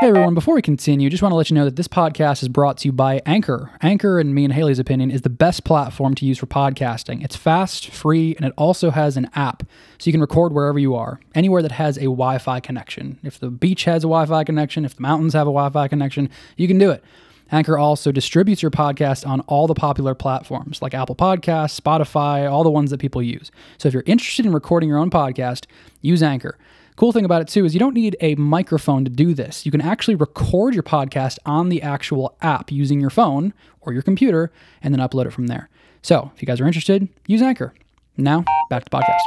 Hey everyone, before we continue, just want to let you know that this podcast is brought to you by Anchor. Anchor, in me and Haley's opinion, is the best platform to use for podcasting. It's fast, free, and it also has an app so you can record wherever you are, anywhere that has a Wi Fi connection. If the beach has a Wi Fi connection, if the mountains have a Wi Fi connection, you can do it. Anchor also distributes your podcast on all the popular platforms like Apple Podcasts, Spotify, all the ones that people use. So if you're interested in recording your own podcast, use Anchor. Cool thing about it too is you don't need a microphone to do this. You can actually record your podcast on the actual app using your phone or your computer and then upload it from there. So if you guys are interested, use Anchor. Now, back to the podcast.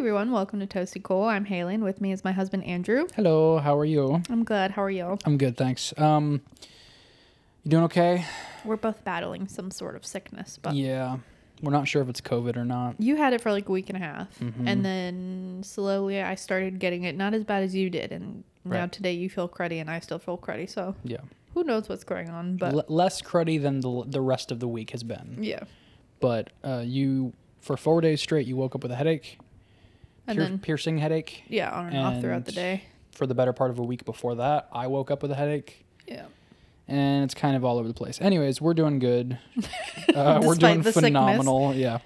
Everyone, welcome to Toasty Cool. I'm Haley, and with me is my husband Andrew. Hello, how are you? I'm good. How are you? I'm good, thanks. Um, you doing okay? We're both battling some sort of sickness, but Yeah, we're not sure if it's COVID or not. you had it for like a week and a half, Mm-hmm. and then slowly I started getting it. Not as bad as you did, and now today you feel cruddy, and I still feel cruddy. So Yeah, who knows what's going on? But L- less cruddy than the the rest of the week has been. yeah, But uh, you, for four days straight, you woke up with a headache, and pier- then piercing headache. yeah, on and, off throughout the day. For the better part of a week before that, I woke up with a headache. Yeah, and it's kind of all over the place. Anyways, we're doing good. Uh, we're doing the sickness. phenomenal. Yeah.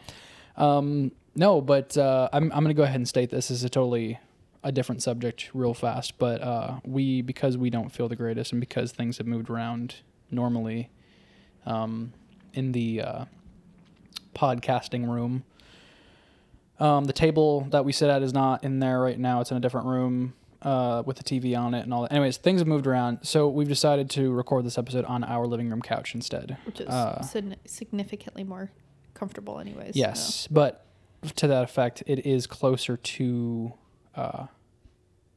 Um, no, but uh, I'm I'm gonna go ahead and state this is a totally a different subject real fast. But uh, we because we don't feel the greatest and because things have moved around normally um, in the uh, podcasting room. Um, the table that we sit at is not in there right now. It's in a different room uh, with the TV on it and all that. Anyways, things have moved around. So we've decided to record this episode on our living room couch instead. which is Uh, sign- significantly more comfortable, anyways. Yes, but to that effect, it is closer to uh,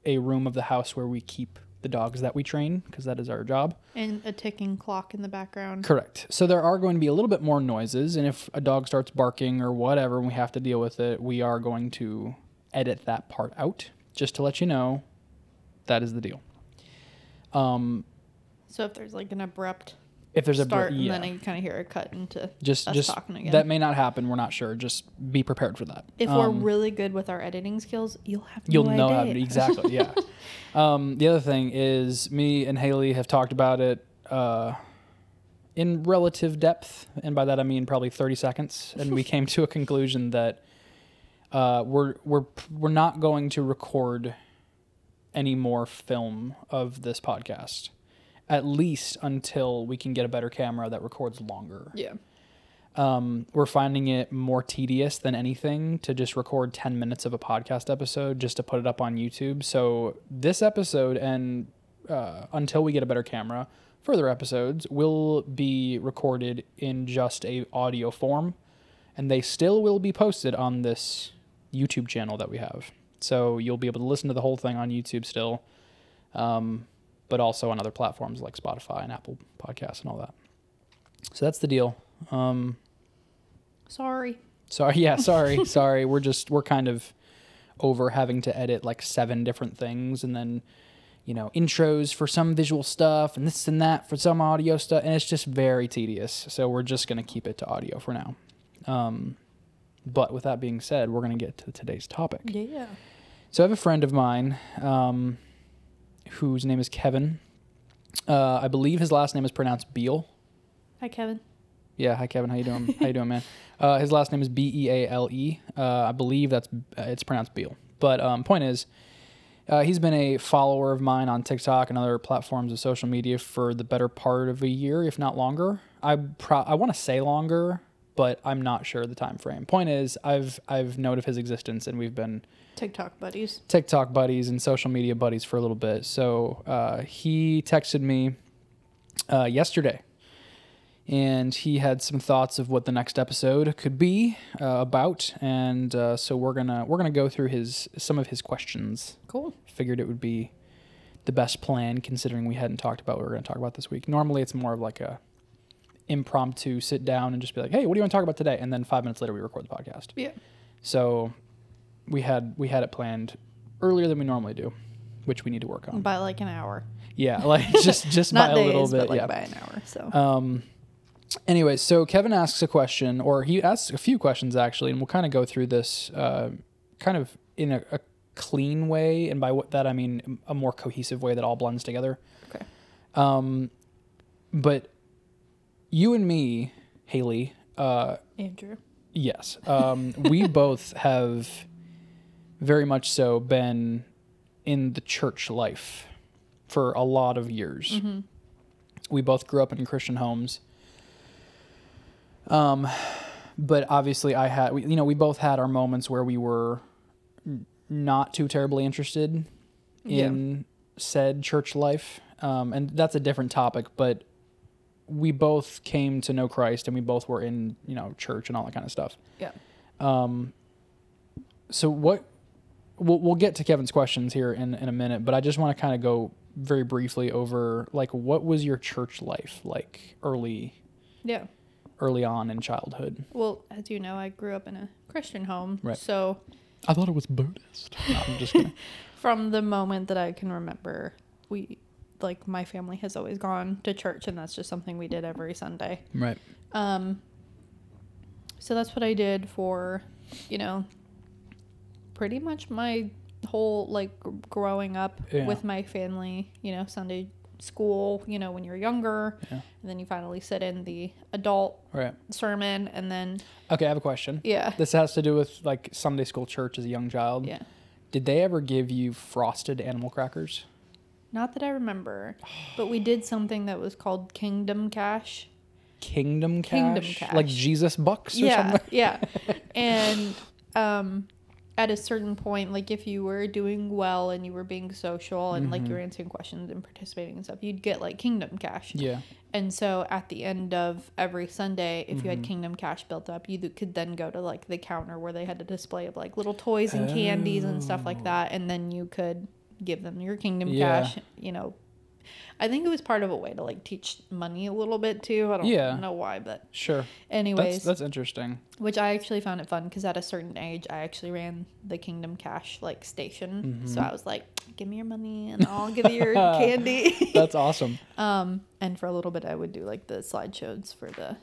a room of the house where we keep the dogs that we train because that is our job. and a ticking clock in the background. Correct. So there are going to be a little bit more noises, and if a dog starts barking or whatever, and we have to deal with it, we are going to edit that part out. Just to let you know, that is the deal. Um, So if there's like an abrupt if there's a br- start, yeah, and then you kind of hear it cut into just us just talking again. that may not happen. We're not sure. Just be prepared for that. If we're Um, really good with our editing skills, you'll have no You'll know how idea. to exactly, yeah. um, the other thing is, me and Haley have talked about it uh, in relative depth, and by that I mean probably thirty seconds, and we came to a conclusion that uh, we're we're we're not going to record any more film of this podcast, at least until we can get a better camera that records longer yeah. um, we're finding it more tedious than anything to just record 10 minutes of a podcast episode just to put it up on YouTube. So this episode and uh, until we get a better camera, further episodes will be recorded in just a audio form and they still will be posted on this YouTube channel that we have. So you'll be able to listen to the whole thing on YouTube still. Um, but also on other platforms like Spotify and Apple Podcasts and all that. So that's the deal. Um, Sorry. Sorry, yeah, sorry, sorry. We're just we're kind of over having to edit like seven different things and then you know intros for some visual stuff and this and that for some audio stuff and it's just very tedious. So we're just gonna keep it to audio for now. Um, but with that being said, we're gonna get to today's topic. Yeah. So I have a friend of mine um, whose name is Kevin. Uh, I believe his last name is pronounced Beal. Hi, Kevin. Yeah, hi Kevin. How you doing? How you doing, man? Uh, his last name is B E A L E. Uh, I believe that's uh, it's pronounced Beal. But um, point is, uh, he's been a follower of mine on TikTok and other platforms of social media for the better part of a year, if not longer. I pro- I want to say longer, but I'm not sure the time frame. Point is, I've I've known of his existence, and we've been TikTok buddies. TikTok buddies and social media buddies for a little bit. So uh, he texted me uh, yesterday, and he had some thoughts of what the next episode could be uh, about. And uh, so we're gonna we're gonna go through his some of his questions. Cool. Figured it would be the best plan considering we hadn't talked about what we are gonna talk about this week. Normally it's more of like a impromptu sit down and just be like, hey, what do you want to talk about today? And then five minutes later we record the podcast. Yeah. So we had we had it planned earlier than we normally do, which we need to work on. By like an hour. Yeah, like just just by Not a days, little but bit. like yeah. by an hour. So Um, Anyways, so Kevin asks a question, or he asks a few questions actually, and we'll kind of go through this uh, kind of in a, a clean way, and by what that I mean a more cohesive way that all blends together. Okay. Um, but you and me, Haley, uh, Andrew. yes, um, we both have very much so been in the church life for a lot of years. Mm-hmm. We both grew up in Christian homes. Um, but obviously, I had, we, you know, we both had our moments where we were not too terribly interested Yeah. in said church life. Um, and that's a different topic, but we both came to know Christ and we both were in, you know, church and all that kind of stuff. Yeah. Um, so what we'll, we'll get to Kevin's questions here in, in a minute, but I just want to kind of go very briefly over like what was your church life like early Yeah. early on in childhood? Well, as you know, I grew up in a Christian home. Right. So I thought it was Buddhist. No, I'm just kidding. from the moment that I can remember, we like my family has always gone to church and that's just something we did every Sunday. right. Um so that's what I did for, you know, pretty much my whole like growing up Yeah. with my family, you know, Sunday school, you know, when you're younger, Yeah. and then you finally sit in the adult Right. sermon and then Okay, I have a question. yeah. This has to do with like Sunday school church as a young child. Yeah. Did they ever give you frosted animal crackers? Not that I remember, but we did something that was called Kingdom Cash. Kingdom cash? Kingdom Like Jesus bucks or yeah, something? yeah. And um, at a certain point, like if you were doing well and you were being social and like you were answering questions and participating and stuff, you'd get like Kingdom Cash. Yeah. And so at the end of every Sunday, if you had Kingdom Cash built up, you could then go to like the counter where they had a display of like little toys and candies and stuff like that, and then you could give them your Kingdom Yeah. Cash. You know, I think it was part of a way to like teach money a little bit too. I don't Yeah. know why, but Sure. anyways, That's that's interesting. which I actually found it fun because at a certain age, I actually ran the Kingdom Cash like station. So Mm-hmm. I was like, "Give me your money, and I'll give you your candy." That's awesome. um, and for a little bit, I would do like the slideshows for the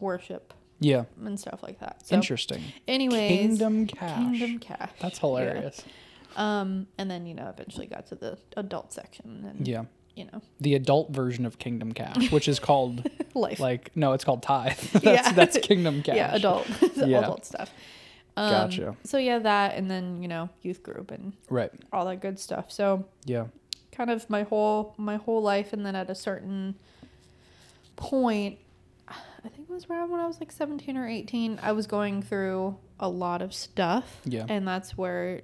worship Yeah. and stuff like that. So, Interesting. anyways, Kingdom cash. Kingdom Cash. That's Yeah. Um, and then you know, eventually got to the adult section, and Yeah. you know, The adult version of Kingdom Cash, which is called life. like no, it's called Tithe. that's Yeah. that's Kingdom Cash. Yeah, adult, Yeah. adult stuff. Um, Gotcha. So yeah, that, and then you know, youth group and Right. all that good stuff. So Yeah. kind of my whole my whole life, and then at a certain point, I think it was around when I was like seventeen or eighteen, I was going through a lot of stuff. Yeah. and that's where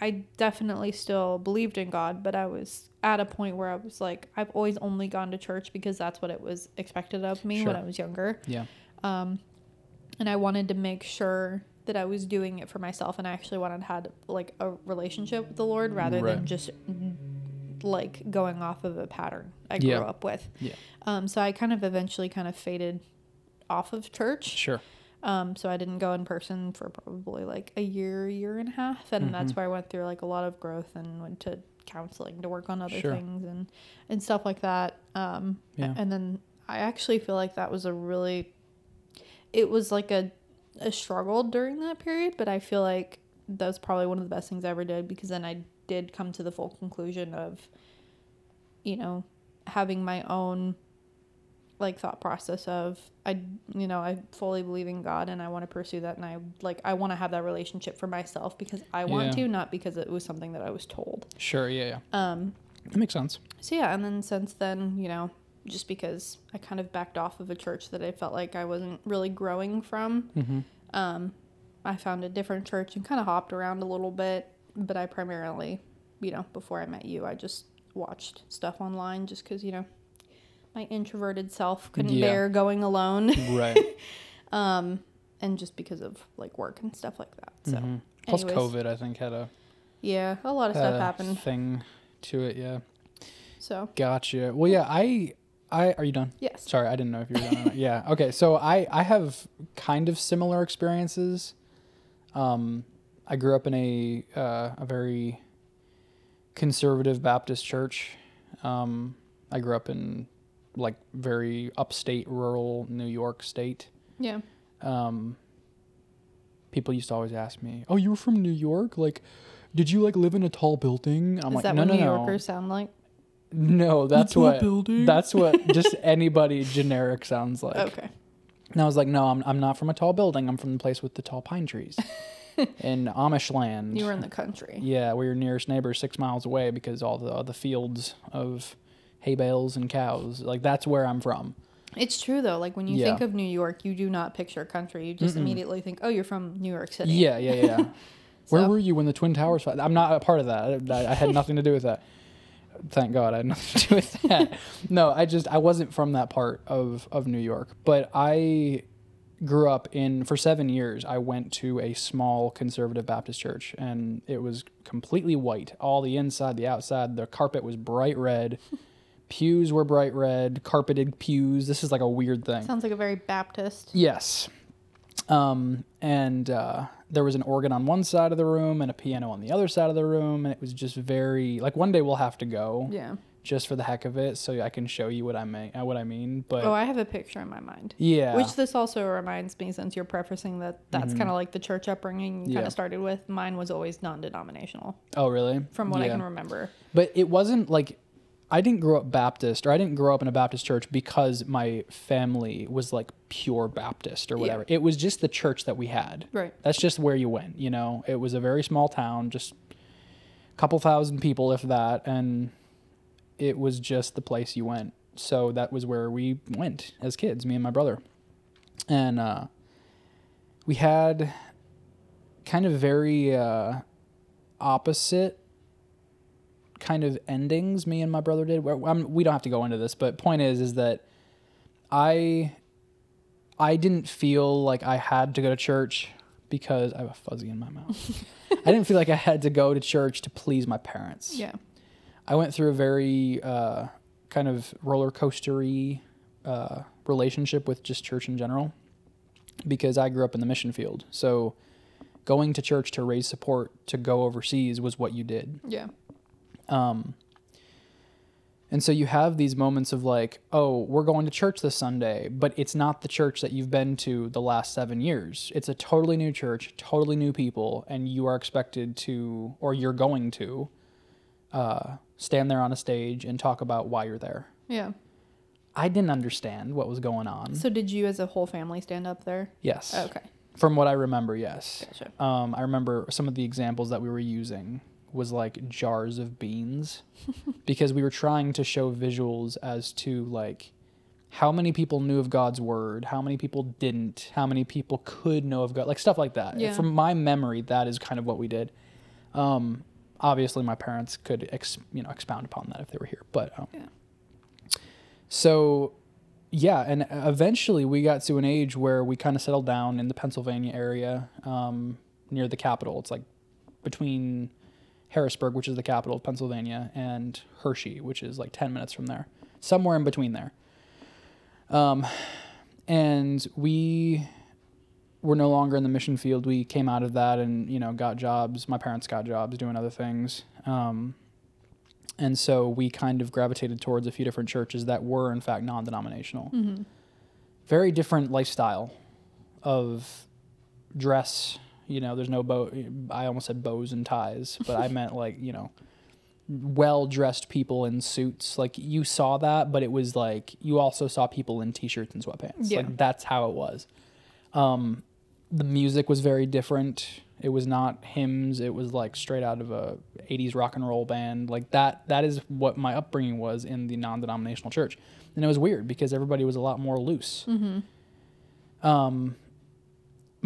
I definitely still believed in God, but I was at a point where I was like, I've always only gone to church because that's what it was expected of me when I was younger. Yeah. Um, and I wanted to make sure that I was doing it for myself and I actually wanted to have like a relationship with the Lord rather Right. than just like going off of a pattern I grew Yeah. up with. Yeah. Um, so I kind of eventually kind of faded off of church. Sure. Um, so I didn't go in person for probably like a year, year and a half, and that's Mm-hmm. where I went through like a lot of growth and went to counseling to work on other Sure. things and and stuff like that. Um, Yeah. and then I actually feel like that was a really, it was like a a struggle during that period, but I feel like that was probably one of the best things I ever did because then I did come to the full conclusion of, you know, having my own like thought process of I you know I fully believe in God and I want to pursue that and I like I want to have that relationship for myself because I want Yeah. to not because it was something that I was told. Sure. Yeah. Yeah. Um That makes sense. so yeah, and then since then, you know, just because I kind of backed off of a church that I felt like I wasn't really growing from, Mm-hmm. um, I found a different church and kind of hopped around a little bit. But I primarily, you know, before I met you, I just watched stuff online just because, you know, my introverted self couldn't Yeah. bear going alone. Right. um, and just because of like work and stuff like that. So, Mhm. Plus. COVID, I think had a, yeah, a lot of stuff happened. thing to it. Yeah. So, Gotcha. Well, yeah. I. I are you done? yes. Sorry, I didn't know if you were done. Yeah. Okay. So I I have kind of similar experiences. Um, I grew up in a uh, a very conservative Baptist church. Um, I grew up in like very upstate, rural New York state. Yeah. Um, people used to always ask me, "Oh, you were from New York? Like, did you like live in a tall building?" I'm Is like, that "No, what no, New no, Yorkers sound like? no. That's tall what building? that's what just anybody generic sounds like." Okay. And I was like, "No, I'm I'm not from a tall building. I'm from the place with the tall pine trees in Amish land." You were in the country. Yeah, we're your nearest neighbor six miles away because all the the fields of hay bales and cows. Like that's where I'm from. It's true though. Like when you Yeah. think of New York, you do not picture country. You just immediately think, "Oh, you're from New York City." Yeah, yeah, yeah. Where were you when the Twin Towers fell? I'm not a part of that. I, I had nothing to do with that. Thank God I had nothing to do with that. no, I just I wasn't from that part of of New York, but I grew up in for 7 years I went to a small conservative Baptist church and it was completely white. All the inside, the outside, the carpet was bright red. Pews were bright red, carpeted pews. This is like a weird thing. Sounds like a very Baptist. Yes. Um, and uh, there was an organ on one side of the room and a piano on the other side of the room, and it was just very like one day we'll have to go Yeah. just for the heck of it, so I can show you what I mean. Uh, what I mean, but Oh, I have a picture in my mind. yeah, Which this also reminds me, since you're prefacing that that's kind of like the church upbringing you kind Mm-hmm. Of started with. Mine was always non-denominational, oh really? from what I can remember. But it wasn't like I didn't grow up Baptist or I didn't grow up in a Baptist church because my family was like pure Baptist or Yeah. whatever. It was just the church that we had. Right. That's just where you went, you know. It was a very small town, just a couple thousand people if that, and it was just the place you went. So that was where we went as kids, me and my brother. And uh we had kind of very uh opposite kind of endings me and my brother did. Where- I'm, we don't have to go into this, but point is is that I I didn't feel like I had to go to church because I have a fuzzy in my mouth. I didn't feel like I had to go to church to please my parents. Yeah. I went through a very uh, kind of roller coastery uh, relationship with just church in general because I grew up in the mission field. So going to church to raise support to go overseas was what you did. Yeah. Um, and so you have these moments of like, oh, we're going to church this Sunday, but it's not the church that you've been to the last seven years. It's a totally new church, totally new people, and you are expected to, or you're going to, uh, stand there on a stage and talk about why you're there. Yeah. I didn't understand what was going on. So did you, as a whole family, stand up there? yes. Okay. From what I remember, yes. Gotcha. Um, I remember some of the examples that we were using was like jars of beans because we were trying to show visuals as to like how many people knew of God's word, how many people didn't, how many people could know of God, like stuff like that. Yeah. From my memory, that is kind of what we did. Um, obviously, my parents could ex- you know expound upon that if they were here, but um, Yeah. so yeah, and eventually we got to an age where we kind of settled down in the Pennsylvania area um, near the capital. It's like between Harrisburg, which is the capital of Pennsylvania, and Hershey, which is like 10 minutes from there, somewhere in between there. Um, and we were no longer in the mission field. We came out of that and, you know, got jobs. My parents got jobs doing other things. Um, and so we kind of gravitated towards a few different churches that were, in fact, non denominational. Mm-hmm. Very different lifestyle of dress. You know, there's no bow. I almost said bows and ties, but I meant like, you know, well dressed people in suits. Like you saw that, but it was like you also saw people in t shirts and sweatpants. Yeah. Like that's how it was. Um, the music was very different. It was not hymns. It was like straight out of a 80s rock and roll band. Like that that is what my upbringing was in the non-denominational church. And it was weird because everybody was a lot more loose. Mm-hmm. Um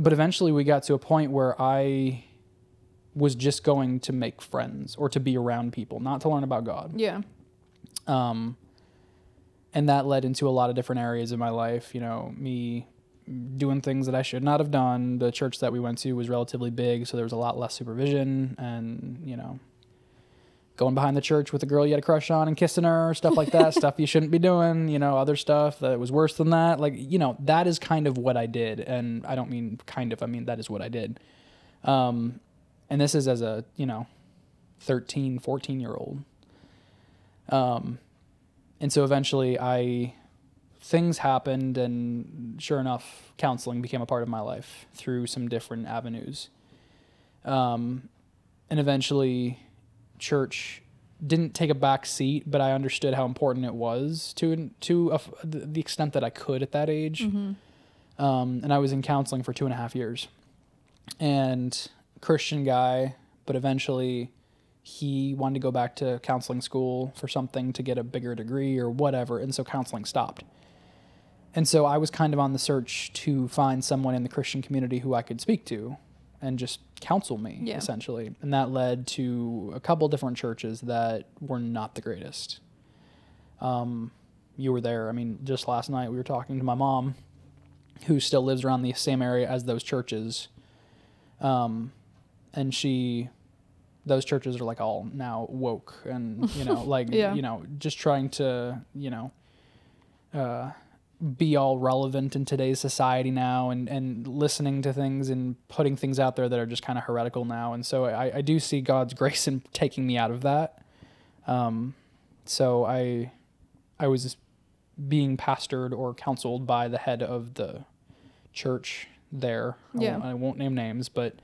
but eventually we got to a point where I was just going to make friends or to be around people, not to learn about God. Yeah. Um, and that led into a lot of different areas of my life. You know, me doing things that I should not have done. The church that we went to was relatively big, so there was a lot less supervision, and you know, going behind the church with a girl you had a crush on and kissing her, stuff like that, stuff you shouldn't be doing. You know, other stuff that was worse than that. Like, you know, that is kind of what I did, and I don't mean kind of. I mean that is what I did. Um, and this is as a you know 13 14 year old um, and so eventually i things happened, and sure enough, counseling became a part of my life through some different avenues. Um, and eventually, church didn't take a back seat, but I understood how important it was to to a the extent that I could at that age. Um, and I was in counseling for two and a half years, and Christian guy, but eventually he wanted to go back to counseling school for something to get a bigger degree or whatever, and so counseling stopped. And so I was kind of on the search to find someone in the Christian community who I could speak to and just counsel me, Yeah. essentially. And that led to a couple different churches that were not the greatest. Um, you were there. I mean, just last night we were talking to my mom, who still lives around the same area as those churches. Um, and she, those churches are like all now woke and, you know, like, Yeah. you know, just trying to, you know, uh, be all relevant in today's society now and, and listening to things and putting things out there that are just kind of heretical now. And so I, I do see God's grace in taking me out of that. Um, so I, I was being pastored or counseled by the head of the church there. I Yeah. won't, I won't name names, but,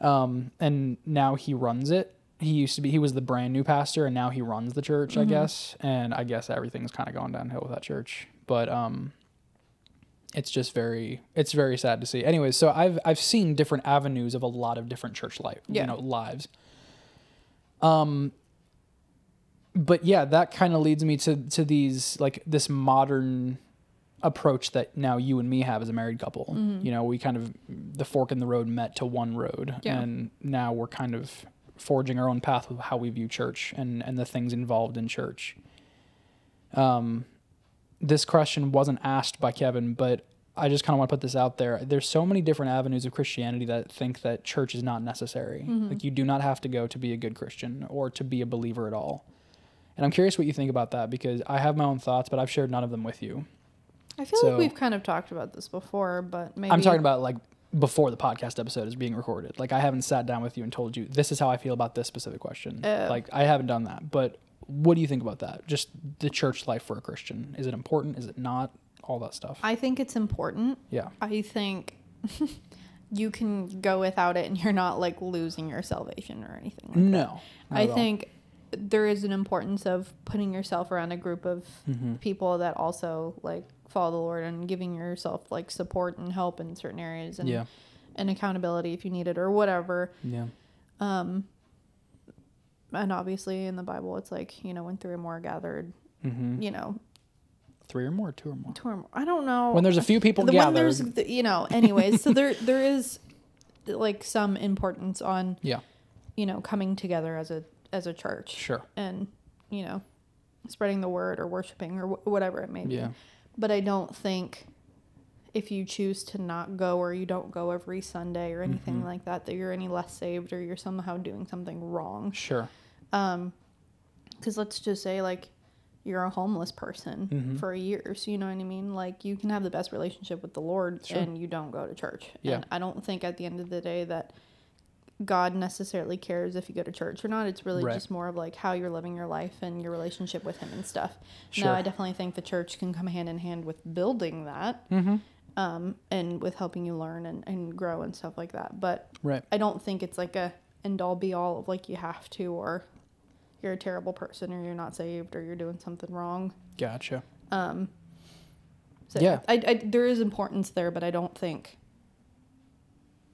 um, and now he runs it. He used to be, he was the brand new pastor and now he runs the church, I guess. And I guess everything's kind of going downhill with that church, but, um, it's just very, it's very sad to see. Anyways, so I've, I've seen different avenues of a lot of different church life, Yeah. you know, lives. Um, but yeah, that kind of leads me to to these like this modern approach that now you and me have as a married couple. You know, we kind of the fork in the road met to one road, Yeah. and now we're kind of forging our own path with how we view church and and the things involved in church. Um, this question wasn't asked by Kevin, but I just kind of want to put this out there. There's so many different avenues of Christianity that think that church is not necessary. Mm-hmm. Like you do not have to go to be a good Christian or to be a believer at all. And I'm curious what you think about that because I have my own thoughts, but I've shared none of them with you. I feel So- like we've kind of talked about this before, but maybe I'm talking about like before the podcast episode is being recorded. Like I haven't sat down with you and told you this is how I feel about this specific question. Oh. Like I haven't done that. But what do you think about that? Just the church life for a Christian. Is it important? Is it not? All that stuff. I think it's important. yeah. I think you can go without it and you're not like losing your salvation or anything like No. I think there is an importance of putting yourself around a group of Mm-hmm. people that also like follow the Lord and giving yourself like support and help in certain areas and Yeah. and accountability if you need it or whatever. Yeah. Um and obviously in the Bible it's like, you know, when three or more are gathered, Mm-hmm. you know, Three or more, two or more. two or more. I don't know. When there's a few people the, when gathered. there's the, you know, anyways, so there there is like some importance on yeah. you know coming together as a as a church Sure. and you know spreading the word or worshiping or wh- whatever it may be Yeah. but i don't think if you choose to not go or you don't go every sunday or anything Mm-hmm. like that that you're any less saved or you're somehow doing something wrong Sure. um because let's just say like you're a homeless person Mm-hmm. for years you know what i mean like you can have the best relationship with the lord Sure. and you don't go to church Yeah. and i don't think at the end of the day that god necessarily cares if you go to church or not it's really Right. just more of like how you're living your life and your relationship with him and stuff Sure. now i definitely think the church can come hand in hand with building that Mm-hmm. Um, and with helping you learn and, and grow and stuff like that but Right. I don't think it's like a end all be all of like you have to or you're a terrible person or you're not saved or you're doing something wrong. Gotcha. Um, so Yeah. I, I, there is importance there, but I don't think.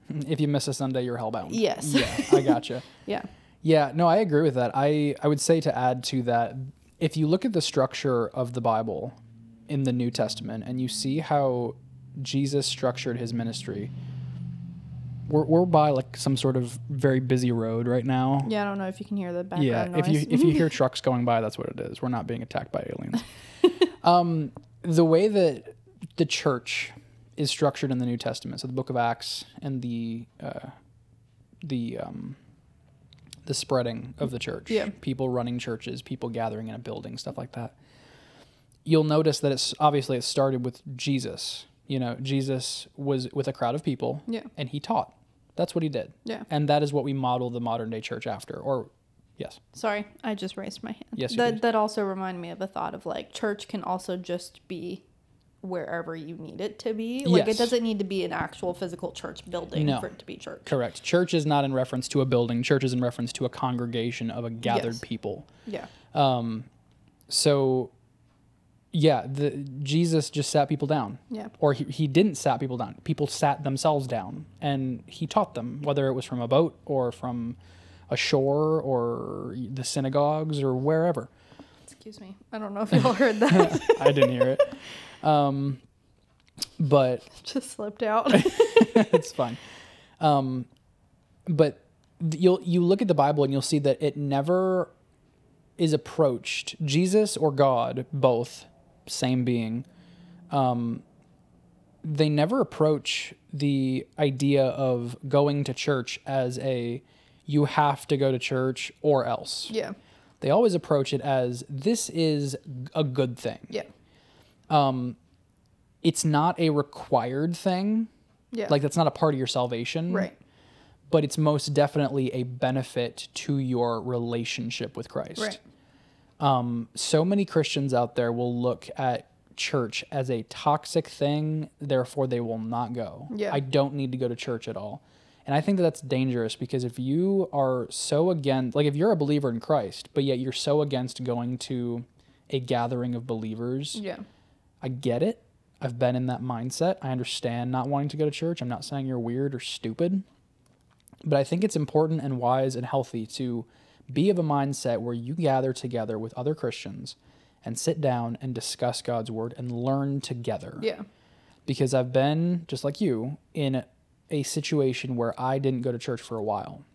If you miss a Sunday, you're hellbound. Yes. Yeah. I gotcha. Yeah. Yeah, no, I agree with that. I, I would say to add to that, if you look at the structure of the Bible in the New Testament and you see how Jesus structured his ministry, we're, we're by like some sort of very busy road right now. Yeah. I don't know if you can hear the background Yeah, noise. if you if you hear trucks going by, that's what it is. We're not being attacked by aliens. um, the way that the church is structured in the New Testament, so the Book of Acts and the uh, the um, the spreading of the church, Yeah. people running churches, people gathering in a building, stuff like that. You'll notice that it's obviously it started with Jesus. You know, Jesus was with a crowd of people, Yeah. and he taught. That's what he did. Yeah. And that is what we model the modern day church after, or Yes. Sorry, I just raised my hand. Yes, that did. that also reminded me of a thought of like church can also just be wherever you need it to be. Like Yes. it doesn't need to be an actual physical church building No. for it to be church. Correct. Church is not in reference to a building. Church is in reference to a congregation of a gathered Yes. people. Yeah. Um, so, yeah, the Jesus just sat people down. Yeah. Or he, he didn't sat people down. People sat themselves down, and he taught them, whether it was from a boat or from a shore or the synagogues or wherever. Excuse me. I don't know if y'all heard that. I didn't hear it. Um, but just slipped out. it's fine. Um, but you'll you look at the Bible and you'll see that it never is approached Jesus or God, both same being. Um, they never approach the idea of going to church as a you have to go to church or else. yeah. They always approach it as this is a good thing. Yeah. It's not a required thing. Yeah. Like that's not a part of your salvation. right. but it's most definitely a benefit to your relationship with Christ. Right. Um, so many Christians out there will look at church as a toxic thing, therefore they will not go. Yeah. I don't need to go to church at all. And I think that that's dangerous because if you are so against, like if you're a believer in Christ, but yet you're so against going to a gathering of believers, Yeah. I get it. I've been in that mindset. I understand not wanting to go to church. I'm not saying you're weird or stupid. But I think it's important and wise and healthy to be of a mindset where you gather together with other Christians and sit down and discuss God's word and learn together. Yeah. Because I've been, just like you, in a situation where I didn't go to church for a while.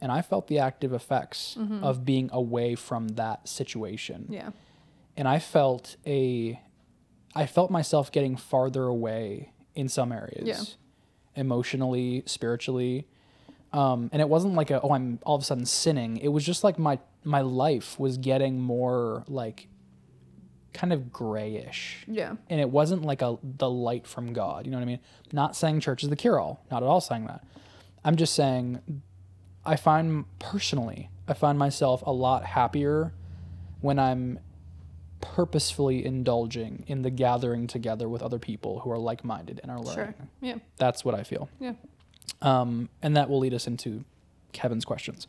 And I felt the active effects mm-hmm. of being away from that situation Yeah. and I felt a I felt myself getting farther away in some areas. Yeah. Emotionally, spiritually. Um, and it wasn't like a oh I'm all of a sudden sinning. It was just like my my life was getting more like kind of grayish. Yeah. And it wasn't like a the light from God. You know what I mean? Not saying church is the cure all. Not at all saying that. I'm just saying I find personally, I find myself a lot happier when I'm purposefully indulging in the gathering together with other people who are like minded and are learning. Sure. Yeah. That's what I feel. Yeah. Um, and that will lead us into Kevin's questions.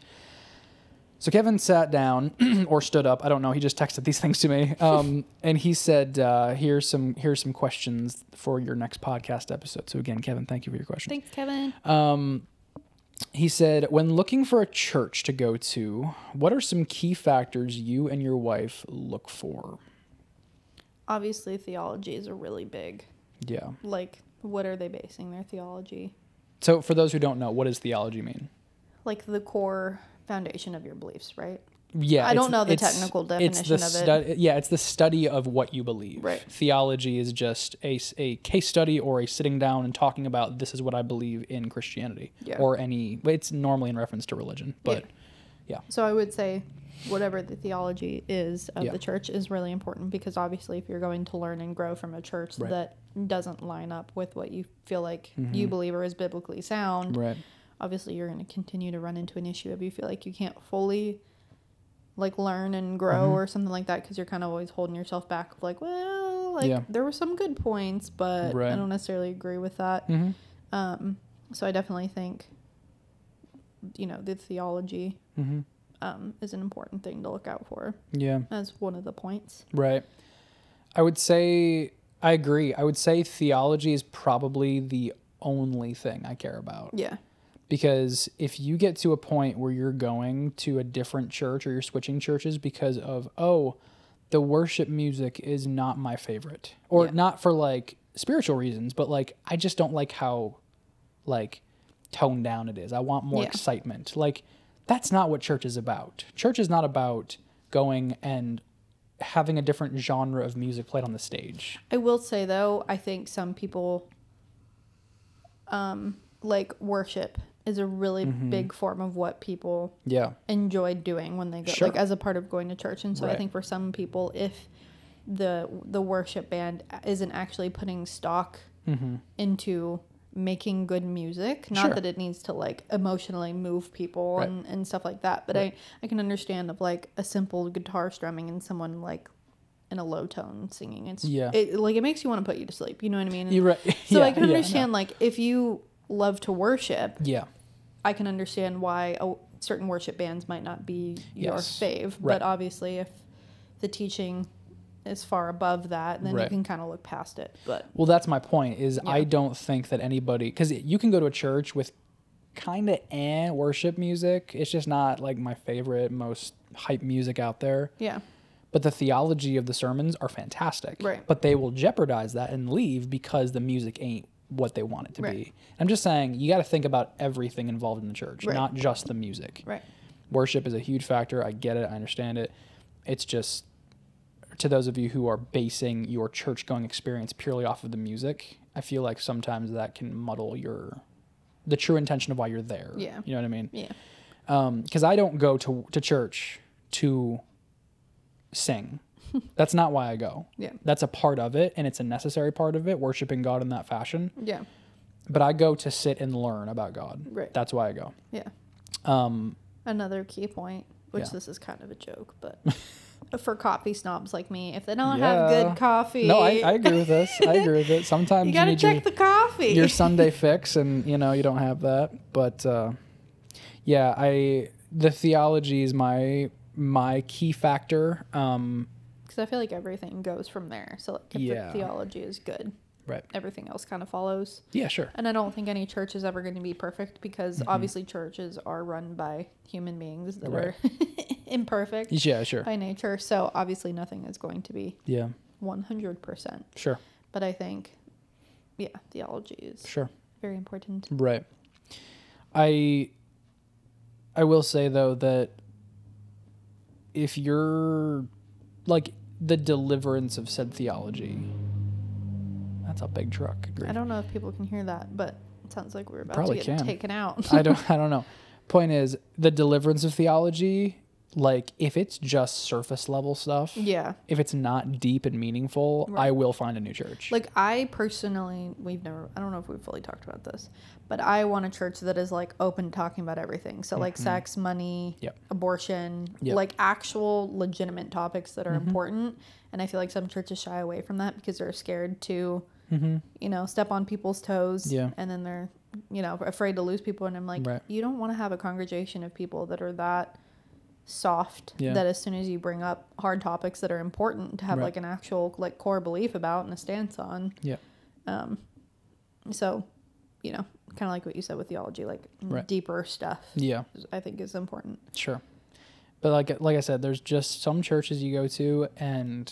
So Kevin sat down or stood up. I don't know. He just texted these things to me, um, and he said, uh, "Here's some here's some questions for your next podcast episode." So again, Kevin, thank you for your question. Thanks, Kevin. Um, he said, when looking for a church to go to, what are some key factors you and your wife look for? Obviously, theology is a really big. Yeah. Like, what are they basing their theology? So for those who don't know, what does theology mean? Like the core foundation of your beliefs, right? Yeah, I don't know the technical it's the definition of it. Yeah, it's the study of what you believe. Right. Theology is just a, a case study or a sitting down and talking about this is what I believe in Christianity Yeah. or any. It's normally in reference to religion, but yeah, So I would say whatever the theology is of Yeah. the church is really important because obviously if you're going to learn and grow from a church Right. that doesn't line up with what you feel like you believe or is biblically sound, Mm-hmm. right. obviously you're going to continue to run into an issue if you feel like you can't fully like learn and grow Mm-hmm. or something like that because you're kind of always holding yourself back of like well like Yeah. there were some good points but Right. i don't necessarily agree with that hmm um so i definitely think you know the theology hmm um, is an important thing to look out for Yeah. as one of the points. Right. I would say I agree. I would say theology is probably the only thing I care about. Yeah. Because if you get to a point where you're going to a different church or you're switching churches because of, oh, the worship music is not my favorite, or Yeah. not for like spiritual reasons, but like I just don't like how like toned down it is. I want more Yeah. excitement. Like that's not what church is about. Church is not about going and having a different genre of music played on the stage. I will say though, I think some people um like worship is a really big form of what people Yeah. enjoy doing when they go Sure. like as a part of going to church. And so I think for some people if the the worship band isn't actually putting stock Mm-hmm. into making good music. Not Sure. that it needs to like emotionally move people Right. and, and stuff like that. But Right. I, I can understand of like a simple guitar strumming and someone like in a low tone singing. It's Yeah. it like it makes you want to put you to sleep. You know what I mean? And You're right. so Yeah, I can yeah, no. understand like if you love to worship, Yeah. I can understand why a, certain worship bands might not be your fave. Right. But obviously, if the teaching is far above that, and then Right. you can kind of look past it. But Well, that's my point. Is I don't think that anybody because you can go to a church with kind of eh worship music. It's just not like my favorite, most hype music out there. yeah, But the theology of the sermons are fantastic. Right. But they will jeopardize that and leave because the music ain't what they want it to Right. be. I'm just saying you got to think about everything involved in the church, Right. not just the music. right. Worship is a huge factor. I get it. I understand it. It's just to those of you who are basing your church going experience purely off of the music, I feel like sometimes that can muddle your the true intention of why you're there. Yeah. You know what I mean? Yeah, because I don't go to to church to sing. That's not why I go. yeah, That's a part of it, and it's a necessary part of it, worshiping God in that fashion. yeah, But I go to sit and learn about God. Right. That's why I go. yeah. Um, Another key point, which Yeah. this is kind of a joke, but for coffee snobs like me, if they don't Yeah. have good coffee, no, I, I agree with this. I agree with it. Sometimes you you, gotta need check your, the coffee. your Sunday fix, and you know you don't have that. But uh, yeah, I the theology is my my key factor. Um, because I feel like everything goes from there. So like if Yeah. the theology is good, right. everything else kind of follows. Yeah. Sure. And I don't think any church is ever going to be perfect because Mm-hmm. obviously churches are run by human beings that Right. are imperfect Yeah. Sure. by nature. So obviously nothing is going to be Yeah. 100%. Sure. But I think, yeah, theology is Sure. very important. Right. I I will say though that if you're like the deliverance of said theology, that's a big truck. I don't know if people can hear that, but it sounds like we're about Probably to get can. taken out. I don't I don't know. Point is the deliverance of theology, like if it's just surface level stuff, yeah. if it's not deep and meaningful, Right. I will find a new church. Like I personally, we've never. I don't know if we've fully talked about this, but I want a church that is like open to talking about everything. So like sex, money, Mm-hmm. Yep. abortion, Yep. like actual legitimate topics that are Mm-hmm. important. And I feel like some churches shy away from that because they're scared to, mm-hmm. you know, step on people's toes. Yeah. And then they're, you know, afraid to lose people. And I'm like, Right. you don't want to have a congregation of people that are that soft Yeah. that as soon as you bring up hard topics that are important to have Right. like an actual like core belief about and a stance on Yeah. um, so, you know, kind of like what you said with theology, like Right. deeper stuff. Yeah. I think is important. Sure. But like like I said, there's just some churches you go to and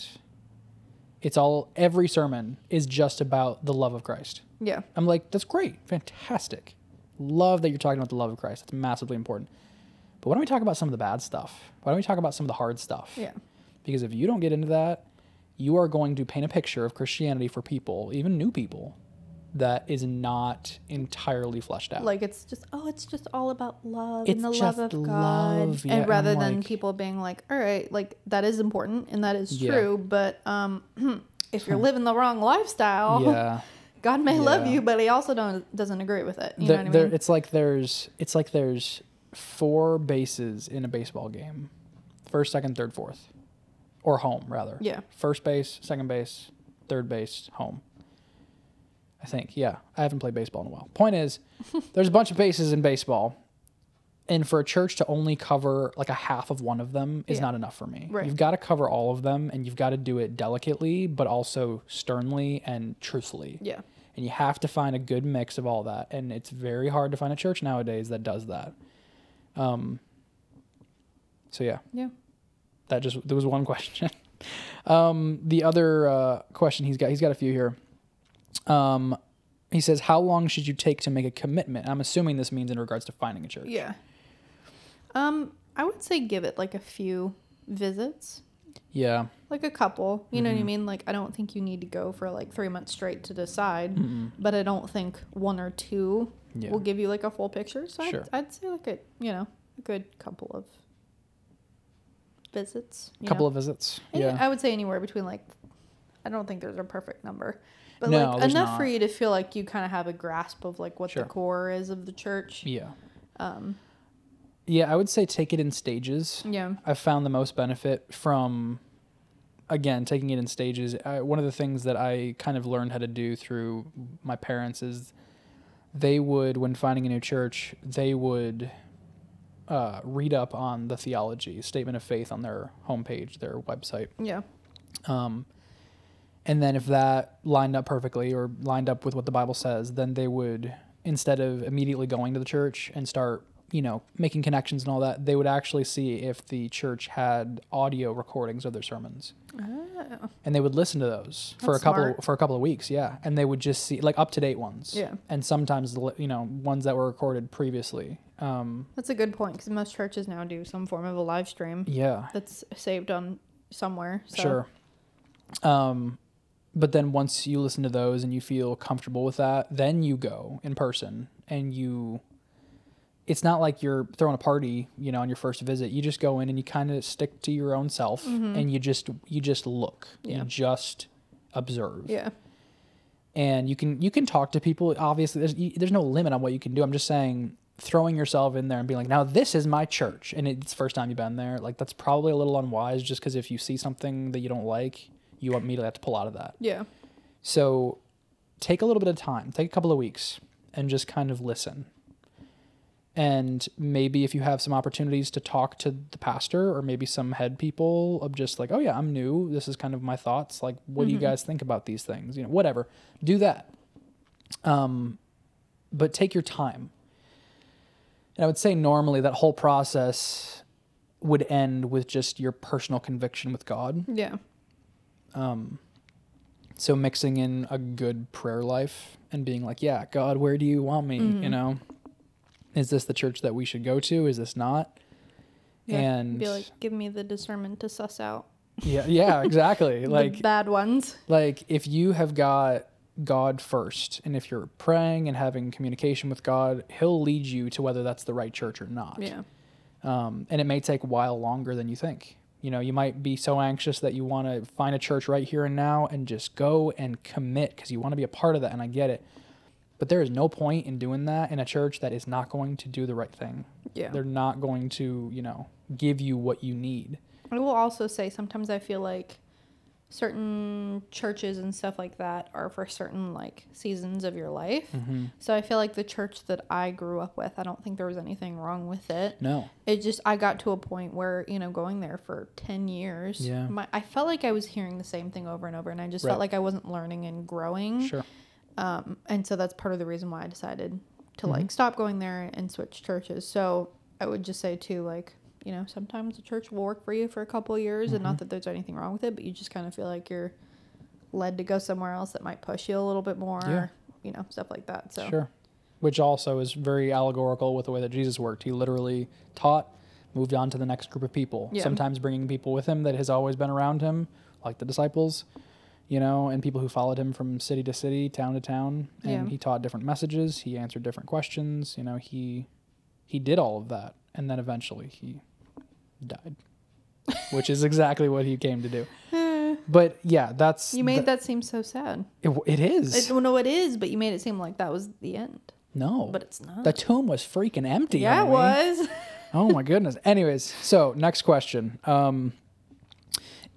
it's all every sermon is just about the love of Christ. Yeah, I'm like, that's great, fantastic. Love that you're talking about the love of Christ. That's massively important. But why don't we talk about some of the bad stuff? Why don't we talk about some of the hard stuff? yeah, Because if you don't get into that, you are going to paint a picture of Christianity for people, even new people, that is not entirely fleshed out. like it's just oh, it's just all about love It's and the love of God, yeah, and and rather I'm than like- people being like, all right, like that is important and that is Yeah. true, but um, if you're living the wrong lifestyle, yeah. God may love you, but He also don't doesn't agree with it. You there, know what I mean? it's like there's it's like there's four bases in a baseball game first second third fourth or home rather Yeah. first base second base third base home think. Yeah i haven't played baseball in a while. Point is there's a bunch of bases in baseball and for a church to only cover like a half of one of them is Yeah. not enough for me. Right. you've got to cover all of them and you've got to do it delicately but also sternly and truthfully. Yeah, and you have to find a good mix of all that and it's very hard to find a church nowadays that does that. Um so yeah. Yeah. that just there was one question. Um the other uh question he's got he's got a few here um he says how long should you take to make a commitment i'm assuming this means in regards to finding a church Yeah. Um, I would say give it like a few visits, yeah like a couple. You know what I Mm-hmm. mean? Like I don't think you need to go for like three months straight to decide, but I don't think one or two Yeah. will give you like a full picture. So Sure. I'd, I'd say like a you know a good couple of visits. a couple of visits yeah I would say anywhere between like I don't think there's a perfect number, but No, like enough not. for you to feel like you kind of have a grasp of like what Sure. the core is of the church. Yeah. Um, Yeah, I would say take it in stages. yeah. I've found the most benefit from, again, taking it in stages. I, one of the things that I kind of learned how to do through my parents is they would, when finding a new church, they would uh, read up on the theology, statement of faith on their homepage, their website. Yeah. Um, and then if that lined up perfectly or lined up with what the Bible says, then they would, instead of immediately going to the church and start, you know, making connections and all that, they would actually see if the church had audio recordings of their sermons. Oh. And they would listen to those for a couple smart. for a couple of weeks, yeah. And they would just see like up to date ones, Yeah. And sometimes you know ones that were recorded previously, um, That's a good point because most churches now do some form of a live stream yeah. that's saved on somewhere. So. Sure. Um, but then once you listen to those and you feel comfortable with that, then you go in person and you. It's not like you're throwing a party, you know, on your first visit. You just go in and you kind of stick to your own self, mm-hmm. and you just you just look, Yeah. you just observe, Yeah. and you can you can talk to people. Obviously, there's you, there's no limit on what you can do. I'm just saying, throwing yourself in there and being like, now this is my church, and it's the first time you've been there. Like that's probably a little unwise, just because if you see something that you don't like, you want immediately have to pull out of that. Yeah. So take a little bit of time, take a couple of weeks, and just kind of listen. And maybe if you have some opportunities to talk to the pastor or maybe some head people of just like, oh yeah, I'm new. This is kind of my thoughts. Like, what do you guys think about these things? You know, whatever. Do that. Um, but take your time. And I would say normally that whole process would end with just your personal conviction with God. Yeah. So mixing in a good prayer life and being like, yeah, God, where do you want me? You know, is this the church that we should go to? Is this not? Yeah. And Be like, give me the discernment to suss out yeah, yeah, exactly. like, bad ones. like if you have got God first, and if you're praying and having communication with God, He'll lead you to whether that's the right church or not. Yeah. um, and it may take a while longer than you think. You know, you might be so anxious that you want to find a church right here and now and just go and commit because you want to be a part of that, and I get it. But there is no point in doing that in a church that is not going to do the right thing. Yeah. They're not going to, you know, give you what you need. I will also say sometimes I feel like certain churches and stuff like that are for certain like seasons of your life. Mm-hmm. So I feel like the church that I grew up with, I don't think there was anything wrong with it. No. It just I got to a point where you know going there for ten years, Yeah. my, I felt like I was hearing the same thing over and over, and I just Right. felt like I wasn't learning and growing. Sure. Um, and so that's part of the reason why I decided to Mm-hmm. like stop going there and switch churches. So I would just say too, like you know, sometimes the church will work for you for a couple of years, and Mm-hmm. not that there's anything wrong with it, but you just kind of feel like you're led to go somewhere else that might push you a little bit more, Yeah. you know, stuff like that. So Sure. Which also is very allegorical with the way that Jesus worked. He literally taught, moved on to the next group of people. Yeah. Sometimes bringing people with him that has always been around him, like the disciples, you know, and people who followed him from city to city, town to town. And Yeah. he taught different messages. He answered different questions. You know, he he did all of that, and then eventually he died, which is exactly what he came to do. But yeah, that's you made the- that seem so sad. It, it is It, well, no, it is, but you made it seem like that was the end. no, But it's not. the tomb was freaking empty. yeah, it was. oh my goodness. Anyways, so next question. Um,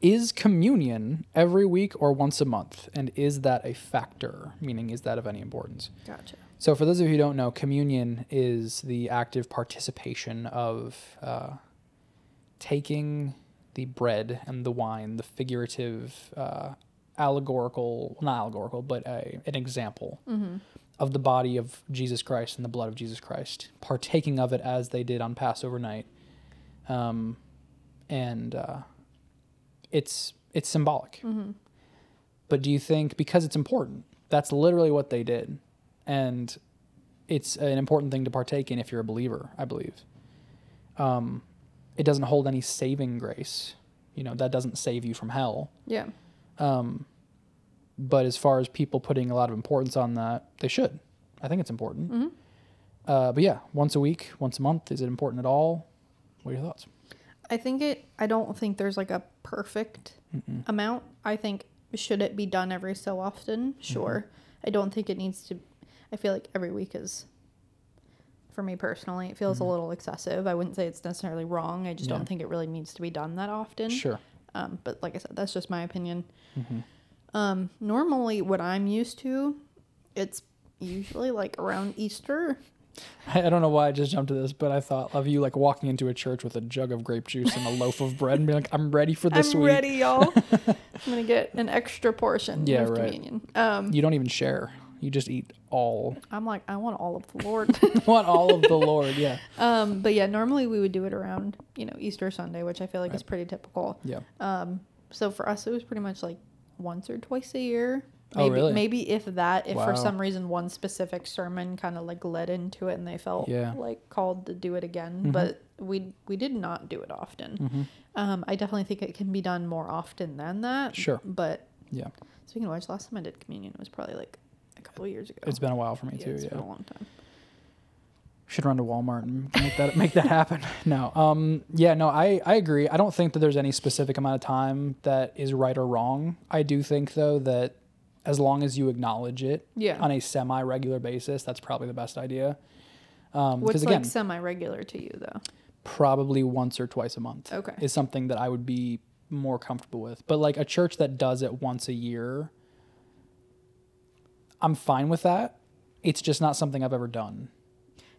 is communion every week or once a month? And is that a factor? Meaning, is that of any importance? Gotcha. So, for those of you who don't know, communion is the active participation of uh, taking the bread and the wine, the figurative, uh, allegorical, not allegorical, but a, an example of the body of Jesus Christ and the blood of Jesus Christ, partaking of it as they did on Passover night. Um, and uh, it's it's symbolic. Mm-hmm. But do you think because it's important, that's literally what they did, and it's an important thing to partake in if you're a believer, I believe. Um, it doesn't hold any saving grace, you know, that doesn't save you from hell. Yeah. Um, but as far as people putting a lot of importance on that, they should. I think it's important. Mm-hmm. Uh, but yeah, once a week, once a month, is it important at all? What are your thoughts? I think it. I don't think there's like a perfect amount. I think should it be done every so often? Sure. I don't think it needs to. I feel like every week is. For me personally, it feels a little excessive. I wouldn't say it's necessarily wrong. I just Yeah. don't think it really needs to be done that often. Sure. Um, but like I said, that's just my opinion. Mm-hmm. Um, normally, what I'm used to, it's usually like around Easter. I I don't know why I just jumped to this, but I thought of you like walking into a church with a jug of grape juice and a loaf of bread and being like, I'm ready for this I'm week. ready, y'all. I'm gonna get an extra portion Yeah, of right. communion. Um, You don't even share. You just eat all. I'm like, I want all of the Lord. want all of the Lord. Yeah. um, but yeah, normally we would do it around you know Easter Sunday, which I feel like is pretty typical. Yeah. Um, so for us, it was pretty much like once or twice a year. Oh, Maybe, really? maybe if that, if Wow. for some reason one specific sermon kind of like led into it and they felt Yeah. like called to do it again, Mhm. but we we did not do it often. hmm Um, I definitely think it can be done more often than that. Sure. But Yeah. speaking of which, last time I did communion it was probably like a couple of years ago. It's been a while for me yeah, too. it's Yeah. been a long time. Should run to Walmart and make that make that happen. No. Um. Yeah. No. I I agree. I don't think that there's any specific amount of time that is right or wrong. I do think though that as long as you acknowledge it Yeah. on a semi regular basis, that's probably the best idea. Um. What's again, like semi regular to you though? probably once or twice a month. Okay. Is something that I would be more comfortable with. But like a church that does it once a year, I'm fine with that. It's just not something I've ever done.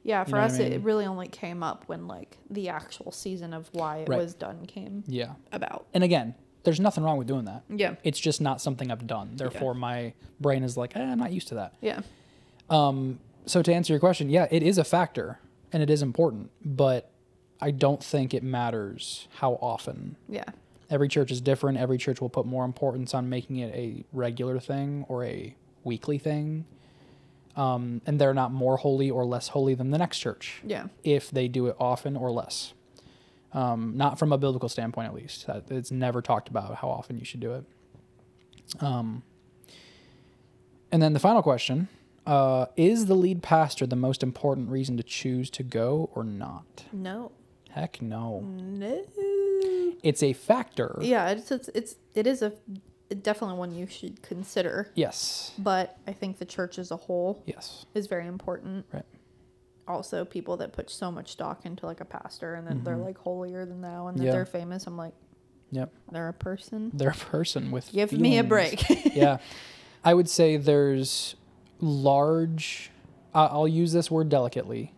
Yeah, for know what I us, it really only came up when like the actual season of why it Right. was done came Yeah. about. And again, there's nothing wrong with doing that. Yeah. It's just not something I've done. Therefore, my brain is like, eh, I'm not used to that. Yeah. Um, so to answer your question, yeah, it is a factor and it is important, but I don't think it matters how often. Yeah. Every church is different. Every church will put more importance on making it a regular thing or a weekly thing. Um, and they're not more holy or less holy than the next church Yeah. if they do it often or less. Um, not from a biblical standpoint, at least. It's never talked about how often you should do it. Um, and then the final question uh, Is the lead pastor the most important reason to choose to go or not? No. Heck no. No. It's a factor. Yeah, it's it's, it's it is a definitely one you should consider. Yes. But I think the church as a whole Yes. is very important. Right. Also, people that put so much stock into like a pastor and that they're Mhm. like holier than thou and that Yeah. they're famous. I'm like, Yep. they're a person. They're a person with. Give me a break. yeah. I would say there's large, I I'll use this word delicately,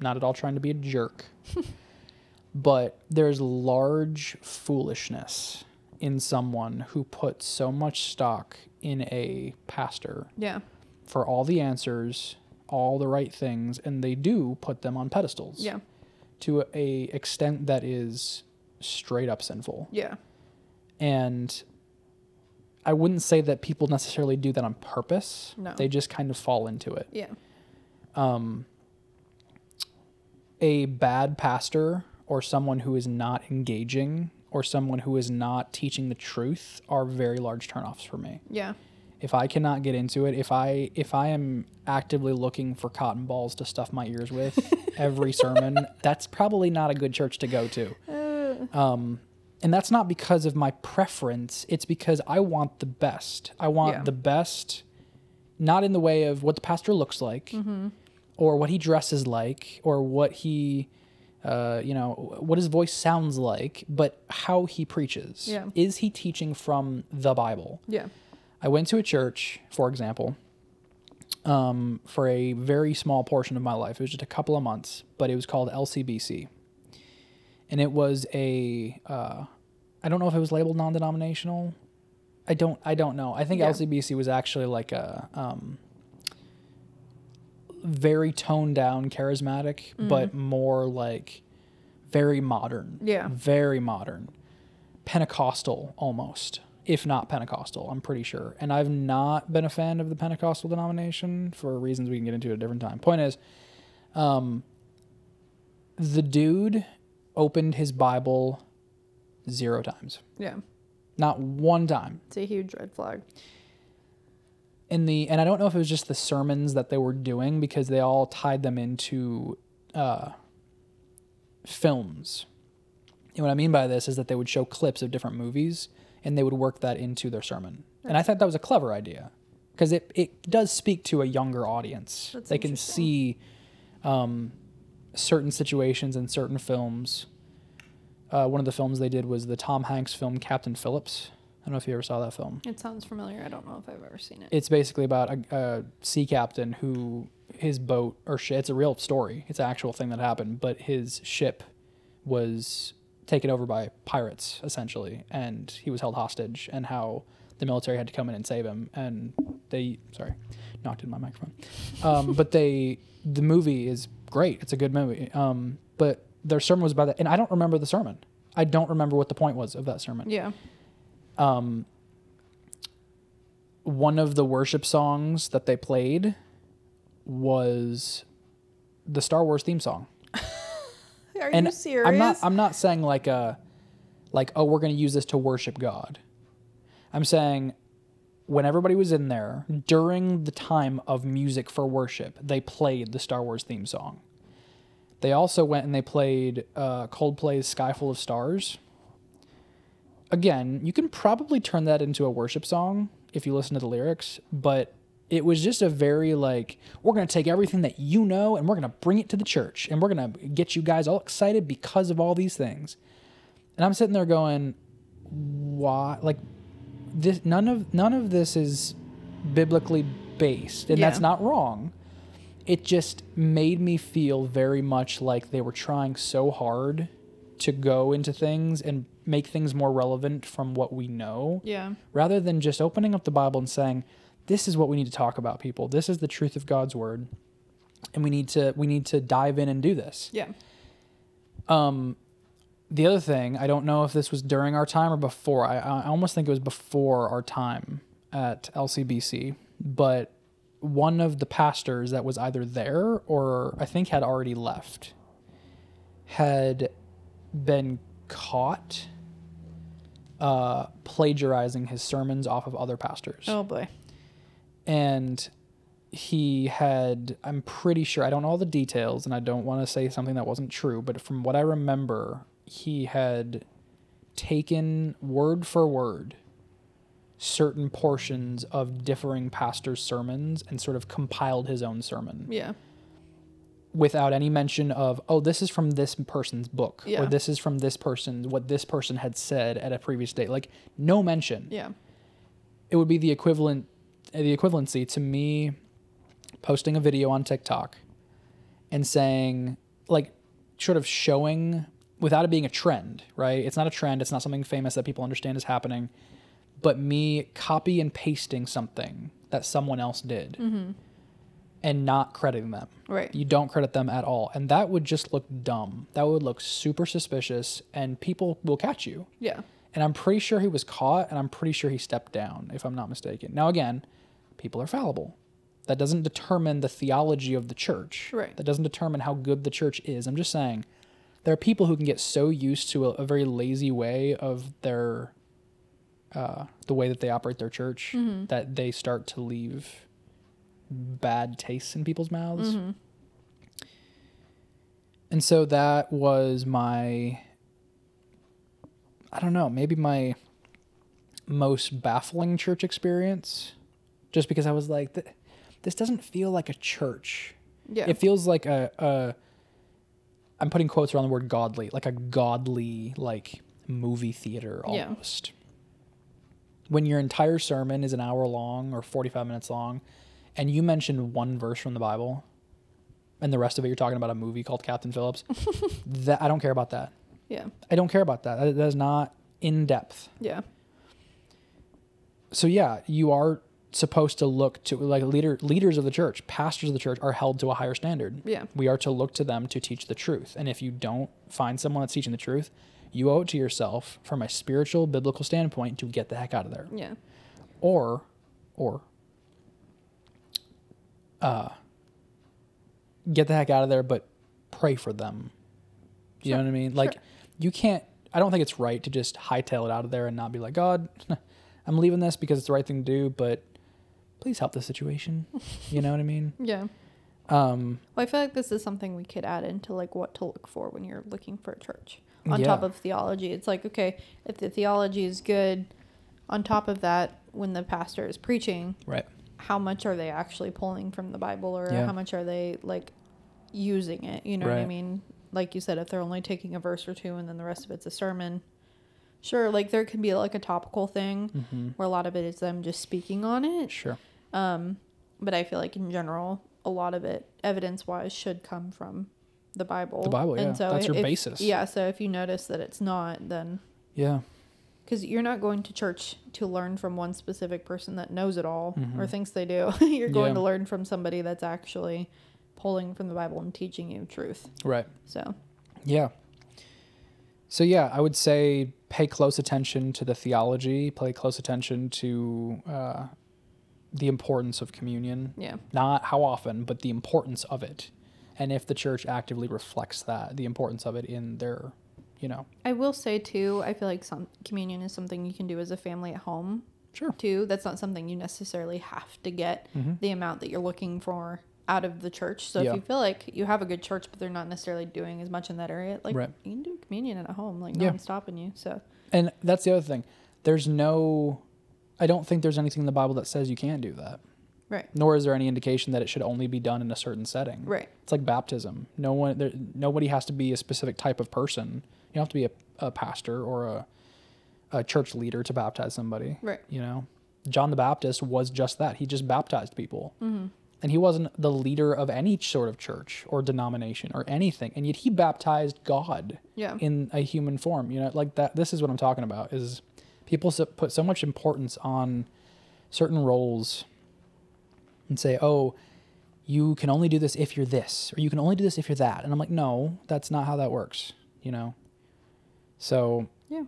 not at all trying to be a jerk, but there's large foolishness in someone who puts so much stock in a pastor yeah. for all the answers, all the right things, and they do put them on pedestals Yeah. to a extent that is straight up sinful. Yeah. And I wouldn't say that people necessarily do that on purpose. No. They just kind of fall into it. Yeah. Um, a bad pastor or someone who is not engaging or someone who is not teaching the truth are very large turnoffs for me. Yeah. If I cannot get into it, if I if I am actively looking for cotton balls to stuff my ears with every sermon, that's probably not a good church to go to. Uh, Um, and that's not because of my preference. It's because I want the best. I want Yeah. the best, not in the way of what the pastor looks like, Mm-hmm. or what he dresses like, or what he, uh, you know, what his voice sounds like, but how he preaches. Yeah. Is he teaching from the Bible? yeah. I went to a church, for example, um, for a very small portion of my life. It was just a couple of months, but it was called LCBC. And it was a, uh, I don't know if it was labeled non-denominational. I don't, I don't know. I think Yeah. LCBC was actually like a um, very toned down, charismatic, but more like very modern. Yeah. Very modern. Pentecostal almost, if not Pentecostal, I'm pretty sure. And I've not been a fan of the Pentecostal denomination for reasons we can get into at a different time. Point is, um, the dude opened his Bible zero times, Yeah. not one time. It's a huge red flag. In the and I don't know if it was just the sermons that they were doing because they all tied them into uh, films. And what I mean by this is that they would show clips of different movies and they would work that into their sermon. And I thought that was a clever idea because it, it does speak to a younger audience. That's they can see um, certain situations in certain films. Uh, one of the films they did was the Tom Hanks film Captain Phillips. I don't know if you ever saw that film. It sounds familiar. I don't know if I've ever seen it. It's basically about a, a sea captain who his boat or ship. It's a real story. It's an actual thing that happened, but his ship was taken over by pirates essentially, and he was held hostage. And how the military had to come in and save him. And they sorry, knocked in my microphone. Um, but they the movie is great. It's a good movie. Um, but their sermon was about that, and I don't remember the sermon. I don't remember what the point was of that sermon yeah. Um, one of the worship songs that they played was the Star Wars theme song. Are and you serious? I'm not I'm not saying like a like oh we're going to use this to worship God. I'm saying when everybody was in there during the time of music for worship, they played the Star Wars theme song. They also went and they played uh, Coldplay's "Sky Full of Stars." Again, you can probably turn that into a worship song if you listen to the lyrics, but it was just a very like we're going to take everything that you know and we're going to bring it to the church and we're going to get you guys all excited because of all these things. And I'm sitting there going, why? Like this? None of none of this is biblically based, and that's not wrong. It just made me feel very much like they were trying so hard to go into things and make things more relevant from what we know Yeah. rather than just opening up the Bible and saying, "This is what we need to talk about, people. This is the truth of God's word, and we need to we need to dive in and do this." Yeah. Um, the other thing, I don't know if this was during our time or before. I, I almost think it was before our time at LCBC, but one of the pastors that was either there or I think had already left had been caught uh, plagiarizing his sermons off of other pastors Oh boy. and he had i'm pretty sure i don't know all the details and i don't want to say something that wasn't true but from what i remember he had taken word for word certain portions of differing pastors sermons and sort of compiled his own sermon Yeah. Without any mention of oh this is from this person's book Yeah. or this is from this person what this person had said at a previous date like no mention Yeah. it would be the equivalent the equivalency to me posting a video on TikTok and saying like sort of showing without it being a trend, right? It's not a trend, it's not something famous that people understand is happening, but me copy and pasting something that someone else did mm-hmm. And not crediting them. Right. You don't credit them at all. And that would just look dumb. That would look super suspicious and people will catch you. Yeah. And I'm pretty sure he was caught and I'm pretty sure he stepped down, if I'm not mistaken. Now, again, people are fallible. That doesn't determine the theology of the church. Right. That doesn't determine how good the church is. I'm just saying there are people who can get so used to a, a very lazy way of their, uh, the way that they operate their church that they start to leave bad tastes in people's mouths. Mm-hmm. And so that was my I don't know, maybe my most baffling church experience just because I was like "Th- this doesn't feel like a church. Yeah. It feels like a, a I'm putting quotes around the word godly, like a godly like movie theater Yeah. almost. When your entire sermon is an hour long or 45 minutes long and you mentioned one verse from the Bible and the rest of it you're talking about a movie called Captain Phillips, that I don't care about that. yeah. I don't care about that. That that is not in depth. Yeah. So yeah, you are supposed to look to like leader leaders of the church, pastors of the church are held to a higher standard. Yeah. We are to look to them to teach the truth. And if you don't find someone that's teaching the truth, you owe it to yourself from a spiritual biblical standpoint to get the heck out of there. Yeah. Or or uh get the heck out of there but pray for them. You know what I mean? Like sure. you can't I don't think it's right to just hightail it out of there and not be like, God, I'm leaving this because it's the right thing to do, but please help the situation. You know what I mean? Yeah. Um, Well, I feel like this is something we could add into like what to look for when you're looking for a church. On Yeah. top of theology, it's like okay, if the theology is good, on top of that, when the pastor is preaching, Right. How much are they actually pulling from the Bible or Yeah. how much are they like using it? You know what I mean? Like you said, if they're only taking a verse or two and then the rest of it's a sermon, sure, like there can be like a topical thing Mm-hmm. where a lot of it is them just speaking on it. Sure. Um, but I feel like in general, a lot of it, evidence wise, should come from the Bible. The Bible, yeah. That's your basis. Yeah. So if you notice that it's not, then Yeah. Because you're not going to church to learn from one specific person that knows it all Mhm. or thinks they do. you're going Yeah. to learn from somebody that's actually pulling from the Bible and teaching you truth. Right. So Yeah. So yeah, I would say pay close attention to the theology, pay close attention to uh, the importance of communion. yeah, Not how often, but the importance of it. And if the church actively reflects that, the importance of it in their, you know, I will say too. I feel like some communion is something you can do as a family at home sure. too. That's not something you necessarily have to get Mhm. the amount that you're looking for out of the church. So Yeah. if you feel like you have a good church, but they're not necessarily doing as much in that area, like Right. you can do communion at home. Like no Yeah. one's stopping you. So And that's the other thing. There's no, I don't think there's anything in the Bible that says you can't do that. right, Nor is there any indication that it should only be done in a certain setting. right, It's like baptism. No one, there, nobody has to be a specific type of person. You don't have to be a, a pastor or a, a church leader to baptize somebody. right. You know, John the Baptist was just that. He just baptized people, hmm and he wasn't the leader of any sort of church or denomination or anything. And yet he baptized God Yeah. in a human form. You know, like that. This is what I'm talking about. Is people put so much importance on certain roles and say, "Oh, you can only do this if you're this, or you can only do this if you're that." And I'm like, "No, that's not how that works." You know. So Yeah.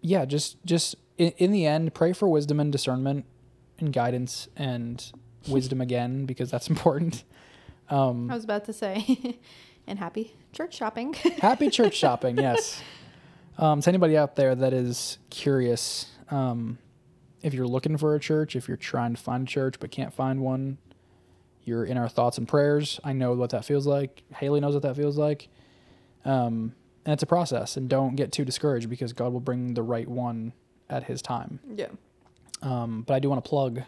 yeah, just just in, in the end, pray for wisdom and discernment and guidance and wisdom again because that's important. Um, I was about to say, and happy church shopping. Happy church shopping, yes. Um, to anybody out there that is curious, um, if you're looking for a church, if you're trying to find a church but can't find one, you're in our thoughts and prayers. I know what that feels like. Haley knows what that feels like. Um, and it's a process, and don't get too discouraged because God will bring the right one at His time. yeah. Um, but I do want to plug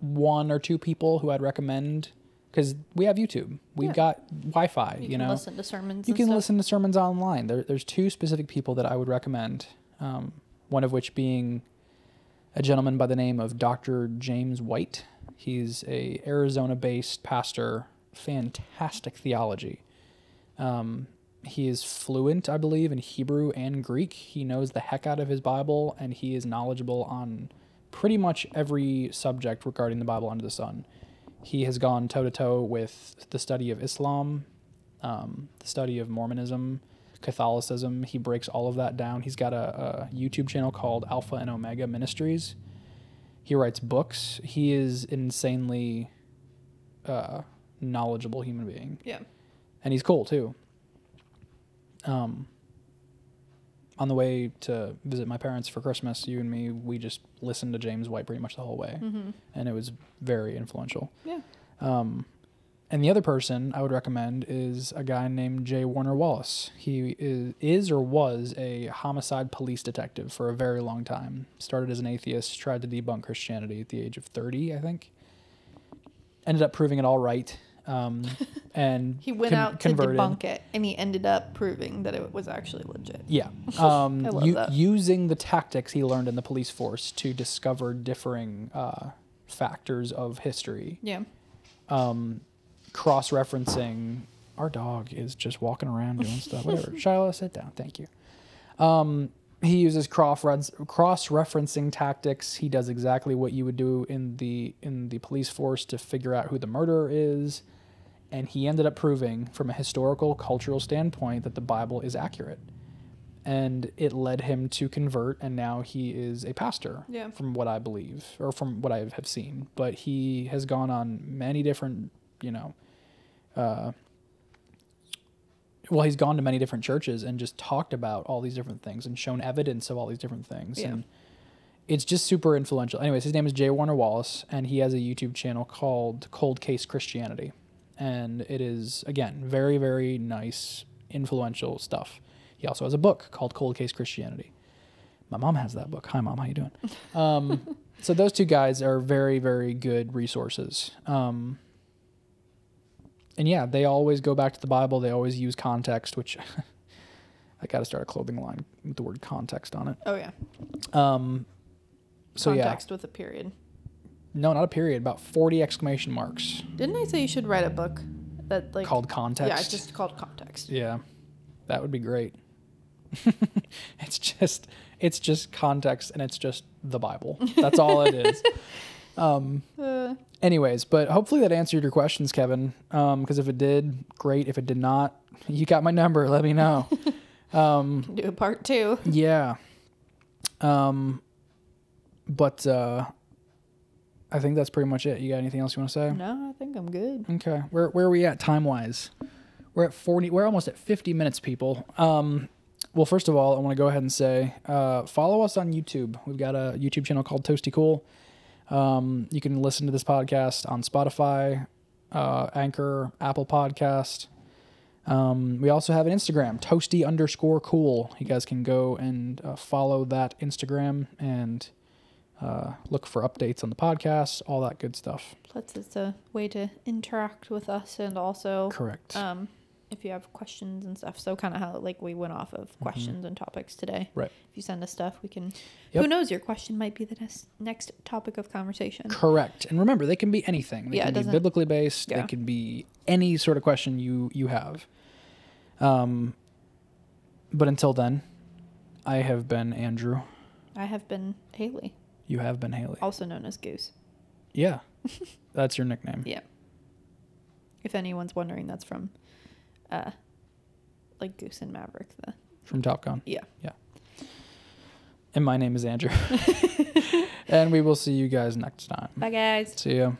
one or two people who I'd recommend because we have YouTube. We've Yeah. got Wi-Fi. You, You, can know, listen to sermons. you can stuff. listen to sermons online. There, there's two specific people that I would recommend. Um, one of which being a gentleman by the name of Dr. James White. He's a Arizona-based pastor. Fantastic theology. Um, he is fluent, I believe, in Hebrew and Greek. He knows the heck out of his Bible, and he is knowledgeable on pretty much every subject regarding the Bible under the sun. He has gone toe to toe with the study of Islam, um, the study of Mormonism, Catholicism. He breaks all of that down. He's got a, a YouTube channel called Alpha and Omega Ministries. He writes books. He is an insanely uh, knowledgeable human being, Yeah. and he's cool too. Um, on the way to visit my parents for Christmas, you and me, we just listened to James White pretty much the whole way, Mm-hmm. and it was very influential. Yeah. Um, and the other person I would recommend is a guy named J. Warner Wallace. He is, is or was a homicide police detective for a very long time. Started as an atheist, tried to debunk Christianity at the age of 30, I think. Ended up proving it all right. Um, and He went con- out converted. to debunk it, and he ended up proving that it was actually legit. Yeah. Um, I love u- that. Using the tactics he learned in the police force to discover differing uh, factors of history Yeah. um, cross referencing. Our dog is just walking around doing stuff. Whatever. Shiloh, sit down. Thank you. Um, he uses cross cross referencing tactics. He does exactly what you would do in the in the police force to figure out who the murderer is, and he ended up proving, from a historical cultural standpoint, that the Bible is accurate. And it led him to convert, and now he is a pastor Yeah. from what I believe, or from what I have seen. But he has gone on many different, you know, uh, well, he's gone to many different churches and just talked about all these different things and shown evidence of all these different things. Yeah. And it's just super influential. Anyways, his name is J. Warner Wallace, and he has a YouTube channel called Cold Case Christianity. And it is, again, very, very nice, influential stuff. He also has a book called Cold Case Christianity. My mom has that book. Hi, mom. How you doing? Um, so those two guys are very, very good resources. Um, and yeah, they always go back to the Bible. They always use context, which I got to start a clothing line with the word context on it. Oh yeah. Um, so Context with a period. No, not a period. About forty exclamation marks Didn't I say you should write a book that like called context. Yeah, it's just called context. Yeah, that would be great. it's just it's just context and it's just the Bible. That's all it is. Um, Uh, anyways, but hopefully that answered your questions, Kevin. Because if it did, great. If it did not, you got my number. Let me know. um, do a part two. yeah. Um, but uh, I think that's pretty much it. You got anything else you want to say? No, I think I'm good. Okay. Where where are we at time wise? We're at forty. We're almost at fifty minutes, people. Um, well, first of all, I want to go ahead and say, uh, follow us on YouTube. We've got a YouTube channel called Toasty Cool. Um, you can listen to this podcast on Spotify, uh, Anchor, Apple Podcast. Um, we also have an Instagram, Toasty underscore Cool. You guys can go and uh, follow that Instagram and uh, look for updates on the podcast, all that good stuff. Plus, it's a way to interact with us and also Correct. um, if you have questions and stuff. So kind of how like we went off of questions and topics today. Mm-hmm. Right. If you send us stuff, we can. Yep. Who knows? Your question might be the next next topic of conversation. Correct. And remember, they can be anything. They Yeah, can be biblically based. Yeah. They can be any sort of question you you have. Um, but until then, I have been Andrew. I have been Haley, You have been Haley. also known as Goose. Yeah, that's your nickname. Yeah. If anyone's wondering, that's from, uh, like Goose and Maverick. The From Top Gun. yeah. Yeah. And my name is Andrew. and we will see you guys next time. Bye guys. See ya.